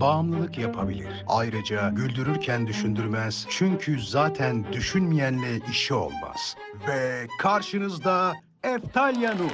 bağımlılık yapabilir. Ayrıca güldürürken düşündürmez çünkü zaten düşünmeyenle işi olmaz. Ve karşınızda Eftalya Nur.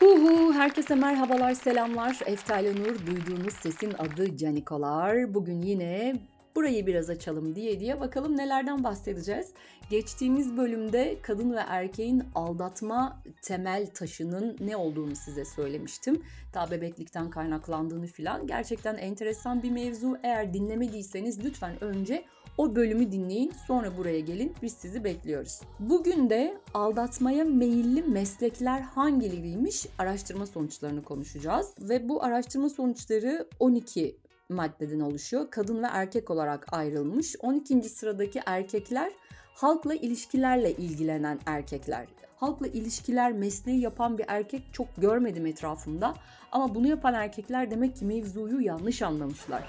Huhu, herkese merhabalar, selamlar. Eftalya Nur, duyduğunuz sesin adı Canikolar. Bugün yine burayı biraz açalım diye diye bakalım nelerden bahsedeceğiz. Geçtiğimiz bölümde kadın ve erkeğin aldatma temel taşının ne olduğunu size söylemiştim. Ta bebeklikten kaynaklandığını filan. Gerçekten enteresan bir mevzu. Eğer dinlemediyseniz lütfen önce o bölümü dinleyin sonra buraya gelin biz sizi bekliyoruz. Bugün de aldatmaya meyilli meslekler hangileriymiş araştırma sonuçlarını konuşacağız. Ve bu araştırma sonuçları 12 maddeden oluşuyor. Kadın ve erkek olarak ayrılmış. 12. sıradaki erkekler halkla ilişkilerle ilgilenen erkekler. Halkla ilişkiler mesleği yapan bir erkek çok görmedim etrafımda. Ama bunu yapan erkekler demek ki mevzuyu yanlış anlamışlar.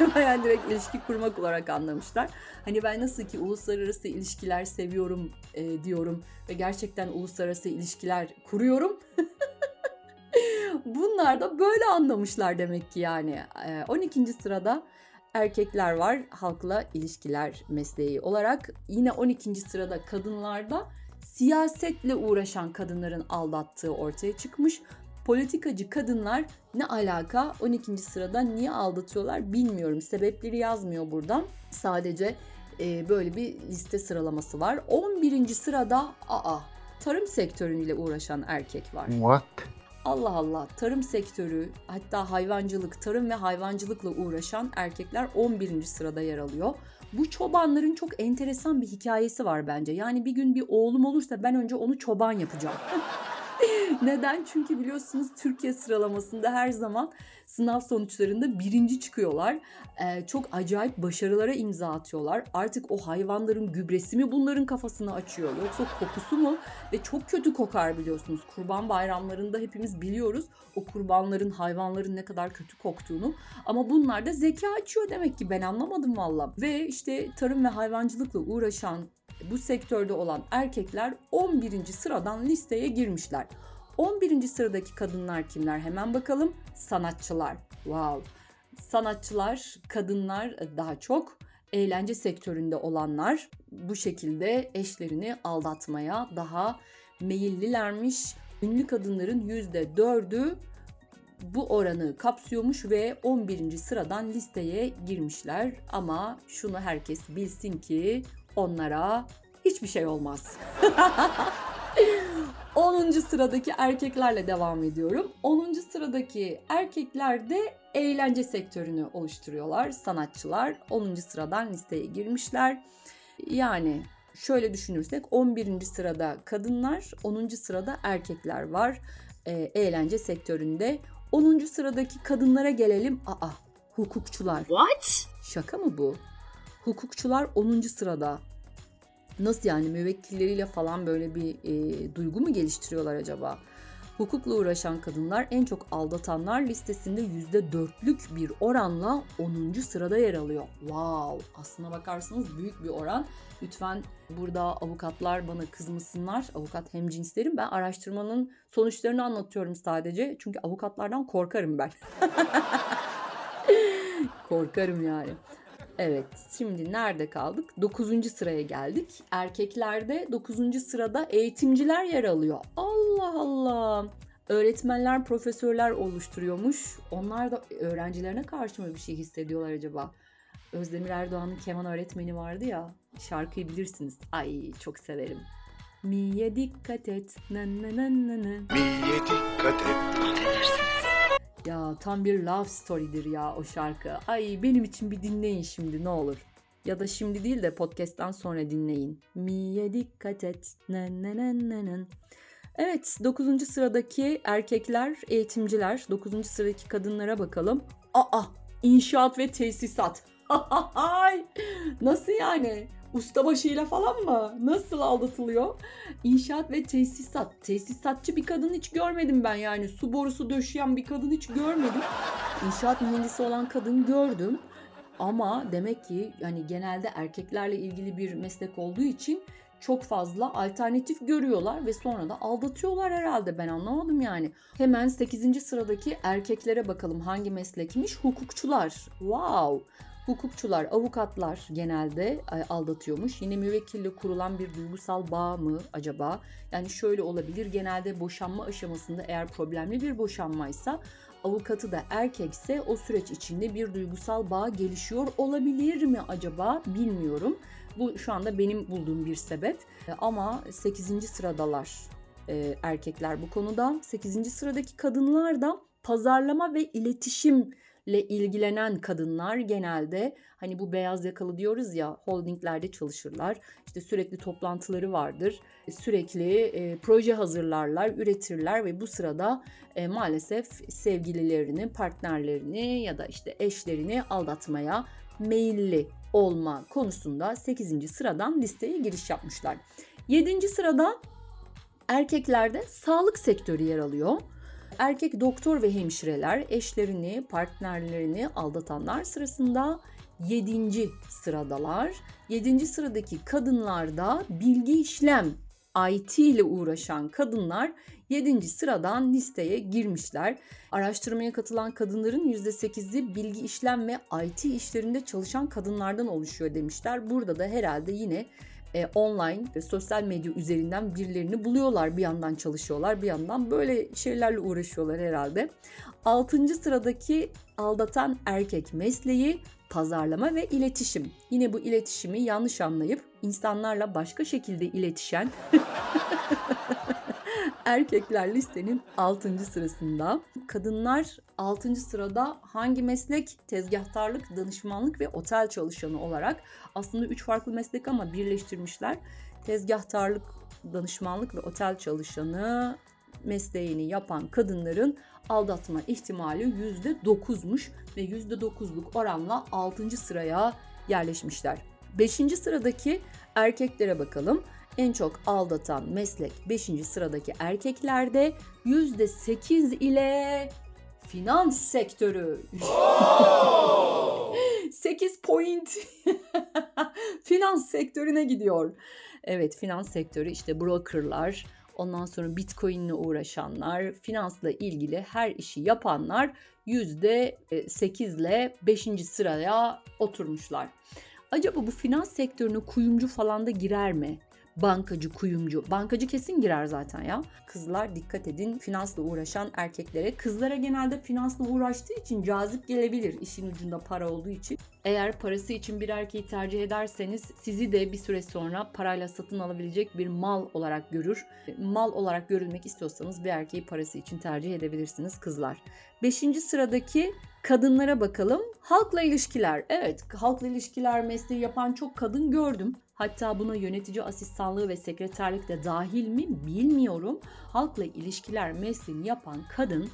yani direkt ilişki kurmak olarak anlamışlar. Hani ben nasıl ki uluslararası ilişkiler seviyorum e, diyorum ve gerçekten uluslararası ilişkiler kuruyorum. Bunlar da böyle anlamışlar demek ki yani. 12. sırada erkekler var halkla ilişkiler mesleği olarak. Yine 12. sırada kadınlarda siyasetle uğraşan kadınların aldattığı ortaya çıkmış. Politikacı kadınlar ne alaka 12. sırada niye aldatıyorlar bilmiyorum. Sebepleri yazmıyor buradan. Sadece e, böyle bir liste sıralaması var. 11. sırada aa tarım sektörüyle uğraşan erkek var. What? Allah Allah tarım sektörü hatta hayvancılık, tarım ve hayvancılıkla uğraşan erkekler 11. sırada yer alıyor. Bu çobanların çok enteresan bir hikayesi var bence. Yani bir gün bir oğlum olursa ben önce onu çoban yapacağım. Neden? Çünkü biliyorsunuz Türkiye sıralamasında her zaman sınav sonuçlarında birinci çıkıyorlar. Ee, çok acayip başarılara imza atıyorlar. Artık o hayvanların gübresi mi bunların kafasını açıyor yoksa kokusu mu? Ve çok kötü kokar biliyorsunuz. Kurban bayramlarında hepimiz biliyoruz o kurbanların, hayvanların ne kadar kötü koktuğunu. Ama bunlar da zeka açıyor demek ki ben anlamadım valla. Ve işte tarım ve hayvancılıkla uğraşan bu sektörde olan erkekler 11. sıradan listeye girmişler. 11. sıradaki kadınlar kimler hemen bakalım. Sanatçılar. Wow. Sanatçılar, kadınlar daha çok eğlence sektöründe olanlar bu şekilde eşlerini aldatmaya daha meyillilermiş. Ünlü kadınların %4'ü bu oranı kapsıyormuş ve 11. sıradan listeye girmişler. Ama şunu herkes bilsin ki onlara hiçbir şey olmaz. 10. sıradaki erkeklerle devam ediyorum. 10. sıradaki erkekler de eğlence sektörünü oluşturuyorlar. Sanatçılar 10. sıradan listeye girmişler. Yani şöyle düşünürsek 11. sırada kadınlar, 10. sırada erkekler var e, eğlence sektöründe. 10. sıradaki kadınlara gelelim. Aa, hukukçular. What? Şaka mı bu? Hukukçular 10. sırada. Nasıl yani müvekkilleriyle falan böyle bir e, duygu mu geliştiriyorlar acaba? Hukukla uğraşan kadınlar en çok aldatanlar listesinde %4'lük bir oranla 10. sırada yer alıyor. Wow! Aslına bakarsanız büyük bir oran. Lütfen burada avukatlar bana kızmasınlar. Avukat hemcinslerim. Ben araştırmanın sonuçlarını anlatıyorum sadece. Çünkü avukatlardan korkarım ben. korkarım yani. Evet, şimdi nerede kaldık? 9. sıraya geldik. Erkeklerde 9. sırada eğitimciler yer alıyor. Allah Allah. Öğretmenler, profesörler oluşturuyormuş. Onlar da öğrencilerine karşı mı bir şey hissediyorlar acaba? Özdemir Erdoğan'ın keman öğretmeni vardı ya. Şarkıyı bilirsiniz. Ay çok severim. Miye dikkat et. Miye dikkat et. Ya tam bir love story'dir ya o şarkı. Ay benim için bir dinleyin şimdi ne olur. Ya da şimdi değil de podcast'tan sonra dinleyin. Miye dikkat et. Nen nen nen nen. Evet 9. sıradaki erkekler eğitimciler. 9. sıradaki kadınlara bakalım. Aa inşaat ve tesisat. Nasıl yani? Ustabaşıyla falan mı? Nasıl aldatılıyor? İnşaat ve tesisat. Tesisatçı bir kadın hiç görmedim ben yani. Su borusu döşeyen bir kadın hiç görmedim. İnşaat mühendisi olan kadın gördüm. Ama demek ki yani genelde erkeklerle ilgili bir meslek olduğu için çok fazla alternatif görüyorlar ve sonra da aldatıyorlar herhalde ben anlamadım yani. Hemen 8. sıradaki erkeklere bakalım hangi meslekmiş? Hukukçular. Wow. Hukukçular, avukatlar genelde e, aldatıyormuş. Yine müvekkille kurulan bir duygusal bağ mı acaba? Yani şöyle olabilir. Genelde boşanma aşamasında eğer problemli bir boşanmaysa avukatı da erkekse o süreç içinde bir duygusal bağ gelişiyor olabilir mi acaba bilmiyorum. Bu şu anda benim bulduğum bir sebep. E, Ama 8. sıradalar e, erkekler bu konuda. 8. sıradaki kadınlar da pazarlama ve iletişimle ilgilenen kadınlar genelde hani bu beyaz yakalı diyoruz ya holdinglerde çalışırlar. İşte sürekli toplantıları vardır. Sürekli e, proje hazırlarlar, üretirler ve bu sırada e, maalesef sevgililerini, partnerlerini ya da işte eşlerini aldatmaya meyilli olma konusunda 8. sıradan listeye giriş yapmışlar. 7. sırada erkeklerde sağlık sektörü yer alıyor. Erkek doktor ve hemşireler eşlerini, partnerlerini aldatanlar sırasında 7. sıradalar. 7. sıradaki kadınlarda bilgi işlem IT ile uğraşan kadınlar 7. sıradan listeye girmişler. Araştırmaya katılan kadınların %8'i bilgi işlem ve IT işlerinde çalışan kadınlardan oluşuyor demişler. Burada da herhalde yine e, online ve sosyal medya üzerinden birilerini buluyorlar. Bir yandan çalışıyorlar, bir yandan böyle şeylerle uğraşıyorlar herhalde. 6. sıradaki aldatan erkek mesleği pazarlama ve iletişim. Yine bu iletişimi yanlış anlayıp insanlarla başka şekilde iletişen erkekler listenin 6. sırasında. Kadınlar 6. sırada hangi meslek? Tezgahtarlık, danışmanlık ve otel çalışanı olarak aslında 3 farklı meslek ama birleştirmişler. Tezgahtarlık, danışmanlık ve otel çalışanı mesleğini yapan kadınların aldatma ihtimali %9'muş ve %9'luk oranla 6. sıraya yerleşmişler. 5. sıradaki erkeklere bakalım. En çok aldatan meslek 5. sıradaki erkeklerde %8 ile finans sektörü. 8 point finans sektörüne gidiyor. Evet finans sektörü işte brokerlar, ondan sonra bitcoin ile uğraşanlar, finansla ilgili her işi yapanlar %8 ile 5. sıraya oturmuşlar. Acaba bu finans sektörüne kuyumcu falan da girer mi? Bankacı, kuyumcu. Bankacı kesin girer zaten ya. Kızlar dikkat edin finansla uğraşan erkeklere. Kızlara genelde finansla uğraştığı için cazip gelebilir işin ucunda para olduğu için. Eğer parası için bir erkeği tercih ederseniz sizi de bir süre sonra parayla satın alabilecek bir mal olarak görür. Mal olarak görülmek istiyorsanız bir erkeği parası için tercih edebilirsiniz kızlar. Beşinci sıradaki kadınlara bakalım. Halkla ilişkiler. Evet halkla ilişkiler mesleği yapan çok kadın gördüm. Hatta buna yönetici asistanlığı ve sekreterlik de dahil mi bilmiyorum. Halkla ilişkiler mesleğini yapan kadın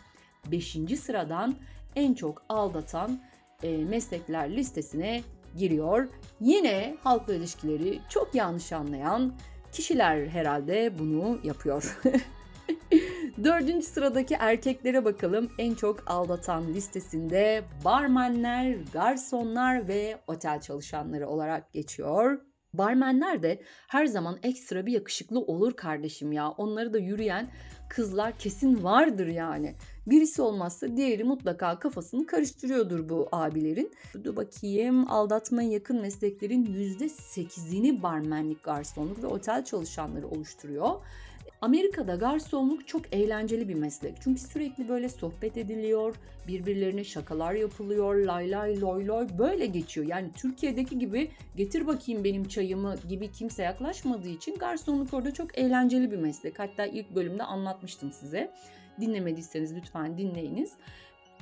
5. sıradan en çok aldatan e, meslekler listesine giriyor. Yine halkla ilişkileri çok yanlış anlayan kişiler herhalde bunu yapıyor. Dördüncü sıradaki erkeklere bakalım. En çok aldatan listesinde barmenler, garsonlar ve otel çalışanları olarak geçiyor. Barmenler de her zaman ekstra bir yakışıklı olur kardeşim ya. Onları da yürüyen kızlar kesin vardır yani. Birisi olmazsa diğeri mutlaka kafasını karıştırıyordur bu abilerin. Dur bakayım aldatmaya yakın mesleklerin %8'ini barmenlik, garsonluk ve otel çalışanları oluşturuyor. Amerika'da garsonluk çok eğlenceli bir meslek. Çünkü sürekli böyle sohbet ediliyor, birbirlerine şakalar yapılıyor, lay lay loy loy böyle geçiyor. Yani Türkiye'deki gibi getir bakayım benim çayımı gibi kimse yaklaşmadığı için garsonluk orada çok eğlenceli bir meslek. Hatta ilk bölümde anlatmıştım size. Dinlemediyseniz lütfen dinleyiniz.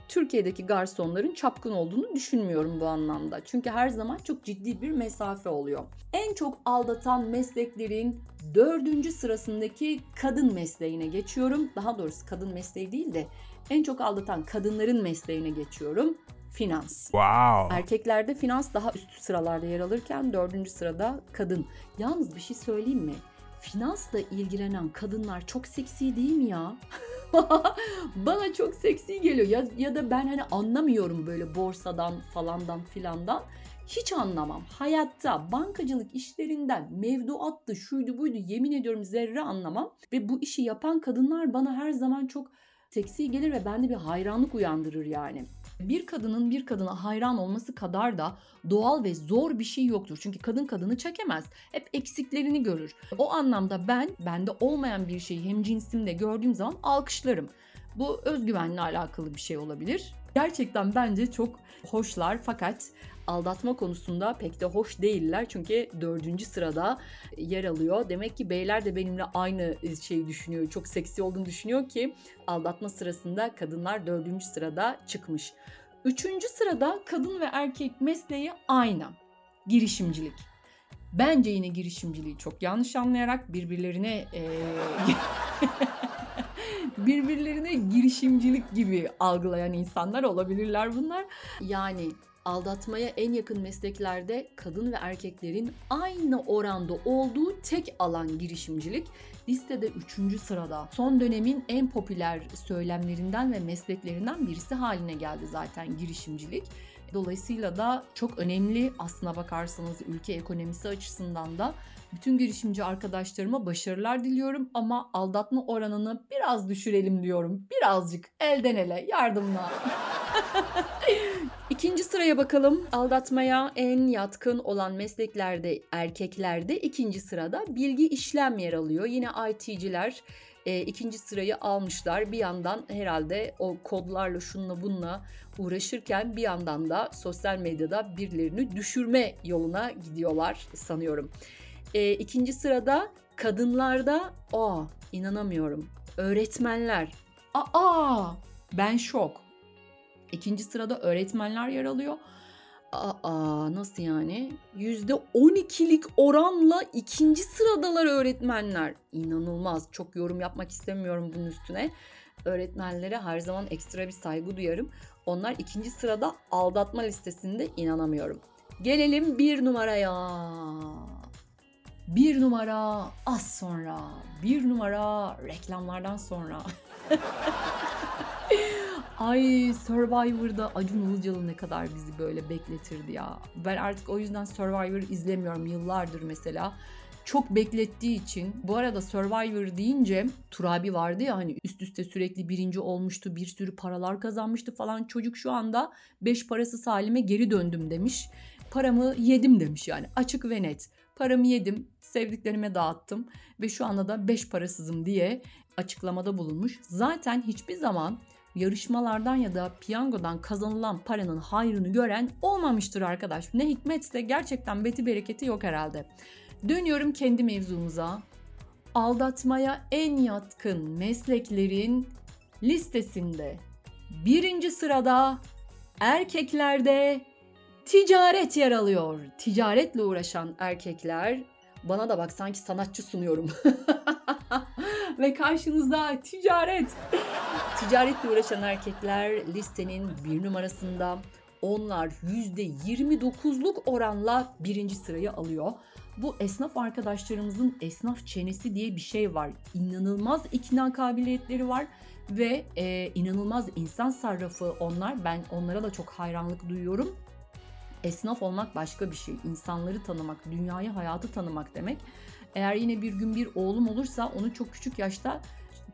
Türkiye'deki garsonların çapkın olduğunu düşünmüyorum bu anlamda. Çünkü her zaman çok ciddi bir mesafe oluyor. En çok aldatan mesleklerin dördüncü sırasındaki kadın mesleğine geçiyorum. Daha doğrusu kadın mesleği değil de en çok aldatan kadınların mesleğine geçiyorum. Finans. Wow. Erkeklerde finans daha üst sıralarda yer alırken dördüncü sırada kadın. Yalnız bir şey söyleyeyim mi? Finansla ilgilenen kadınlar çok seksi değil mi ya? Bana çok seksi geliyor ya, ya da ben hani anlamıyorum böyle borsadan falandan filandan. Hiç anlamam. Hayatta bankacılık işlerinden mevduattı, şuydu buydu yemin ediyorum zerre anlamam. Ve bu işi yapan kadınlar bana her zaman çok seksi gelir ve bende bir hayranlık uyandırır yani. Bir kadının bir kadına hayran olması kadar da doğal ve zor bir şey yoktur. Çünkü kadın kadını çekemez. Hep eksiklerini görür. O anlamda ben bende olmayan bir şeyi hem cinsimde gördüğüm zaman alkışlarım. Bu özgüvenle alakalı bir şey olabilir. Gerçekten bence çok hoşlar fakat aldatma konusunda pek de hoş değiller. Çünkü dördüncü sırada yer alıyor. Demek ki beyler de benimle aynı şeyi düşünüyor. Çok seksi olduğunu düşünüyor ki aldatma sırasında kadınlar dördüncü sırada çıkmış. Üçüncü sırada kadın ve erkek mesleği aynı. Girişimcilik. Bence yine girişimciliği çok yanlış anlayarak birbirlerine eee, birbirlerine girişimcilik gibi algılayan insanlar olabilirler bunlar. Yani aldatmaya en yakın mesleklerde kadın ve erkeklerin aynı oranda olduğu tek alan girişimcilik. Listede 3. sırada. Son dönemin en popüler söylemlerinden ve mesleklerinden birisi haline geldi zaten girişimcilik. Dolayısıyla da çok önemli aslına bakarsanız ülke ekonomisi açısından da bütün girişimci arkadaşlarıma başarılar diliyorum ama aldatma oranını biraz düşürelim diyorum. Birazcık elden ele yardımla. İkinci sıraya bakalım. Aldatmaya en yatkın olan mesleklerde erkeklerde ikinci sırada bilgi işlem yer alıyor. Yine IT'ciler e, ikinci sırayı almışlar. Bir yandan herhalde o kodlarla şunla bununla uğraşırken bir yandan da sosyal medyada birilerini düşürme yoluna gidiyorlar sanıyorum. E, ikinci sırada kadınlarda aa inanamıyorum öğretmenler. Aa ben şok. İkinci sırada öğretmenler yer alıyor. Aa nasıl yani? %12'lik oranla ikinci sıradalar öğretmenler. İnanılmaz. Çok yorum yapmak istemiyorum bunun üstüne. Öğretmenlere her zaman ekstra bir saygı duyarım. Onlar ikinci sırada aldatma listesinde inanamıyorum. Gelelim bir numaraya. Bir numara az sonra. Bir numara reklamlardan sonra. Ay Survivor'da Acun Ilıcalı ne kadar bizi böyle bekletirdi ya. Ben artık o yüzden Survivor izlemiyorum yıllardır mesela. Çok beklettiği için. Bu arada Survivor deyince Turabi vardı ya hani üst üste sürekli birinci olmuştu. Bir sürü paralar kazanmıştı falan. Çocuk şu anda beş parası salime geri döndüm demiş. Paramı yedim demiş yani açık ve net. Paramı yedim, sevdiklerime dağıttım ve şu anda da beş parasızım diye açıklamada bulunmuş. Zaten hiçbir zaman yarışmalardan ya da piyangodan kazanılan paranın hayrını gören olmamıştır arkadaş. Ne hikmetse gerçekten beti bereketi yok herhalde. Dönüyorum kendi mevzumuza. Aldatmaya en yatkın mesleklerin listesinde birinci sırada erkeklerde ticaret yer alıyor. Ticaretle uğraşan erkekler bana da bak sanki sanatçı sunuyorum. Ve karşınızda ticaret. Ticaretle uğraşan erkekler listenin bir numarasında. Onlar %29'luk oranla birinci sırayı alıyor. Bu esnaf arkadaşlarımızın esnaf çenesi diye bir şey var. İnanılmaz ikna kabiliyetleri var ve e, inanılmaz insan sarrafı onlar. Ben onlara da çok hayranlık duyuyorum. Esnaf olmak başka bir şey. İnsanları tanımak, dünyayı, hayatı tanımak demek. Eğer yine bir gün bir oğlum olursa onu çok küçük yaşta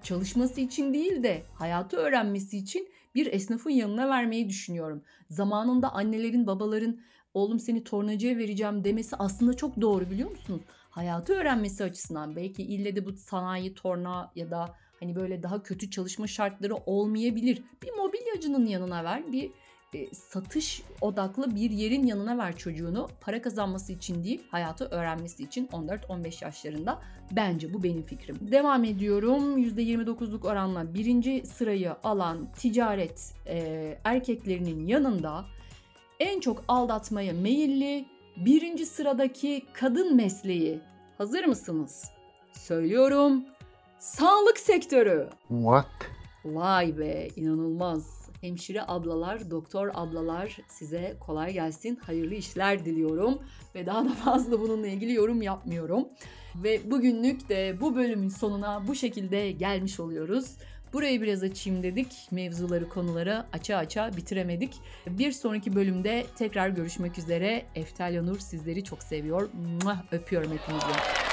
çalışması için değil de hayatı öğrenmesi için bir esnafın yanına vermeyi düşünüyorum. Zamanında annelerin, babaların oğlum seni tornacıya vereceğim demesi aslında çok doğru biliyor musunuz? Hayatı öğrenmesi açısından belki ille de bu sanayi, torna ya da hani böyle daha kötü çalışma şartları olmayabilir. Bir mobilyacının yanına ver, bir e, satış odaklı bir yerin yanına ver çocuğunu. Para kazanması için değil, hayatı öğrenmesi için 14-15 yaşlarında. Bence bu benim fikrim. Devam ediyorum. %29'luk oranla birinci sırayı alan ticaret e, erkeklerinin yanında en çok aldatmaya meyilli birinci sıradaki kadın mesleği. Hazır mısınız? Söylüyorum. Sağlık sektörü. What? Vay be inanılmaz. Hemşire ablalar, doktor ablalar size kolay gelsin. Hayırlı işler diliyorum. Ve daha da fazla bununla ilgili yorum yapmıyorum. Ve bugünlük de bu bölümün sonuna bu şekilde gelmiş oluyoruz. Burayı biraz açayım dedik. Mevzuları, konuları aça aça bitiremedik. Bir sonraki bölümde tekrar görüşmek üzere. Eftalya Nur sizleri çok seviyor. Öpüyorum hepinizi.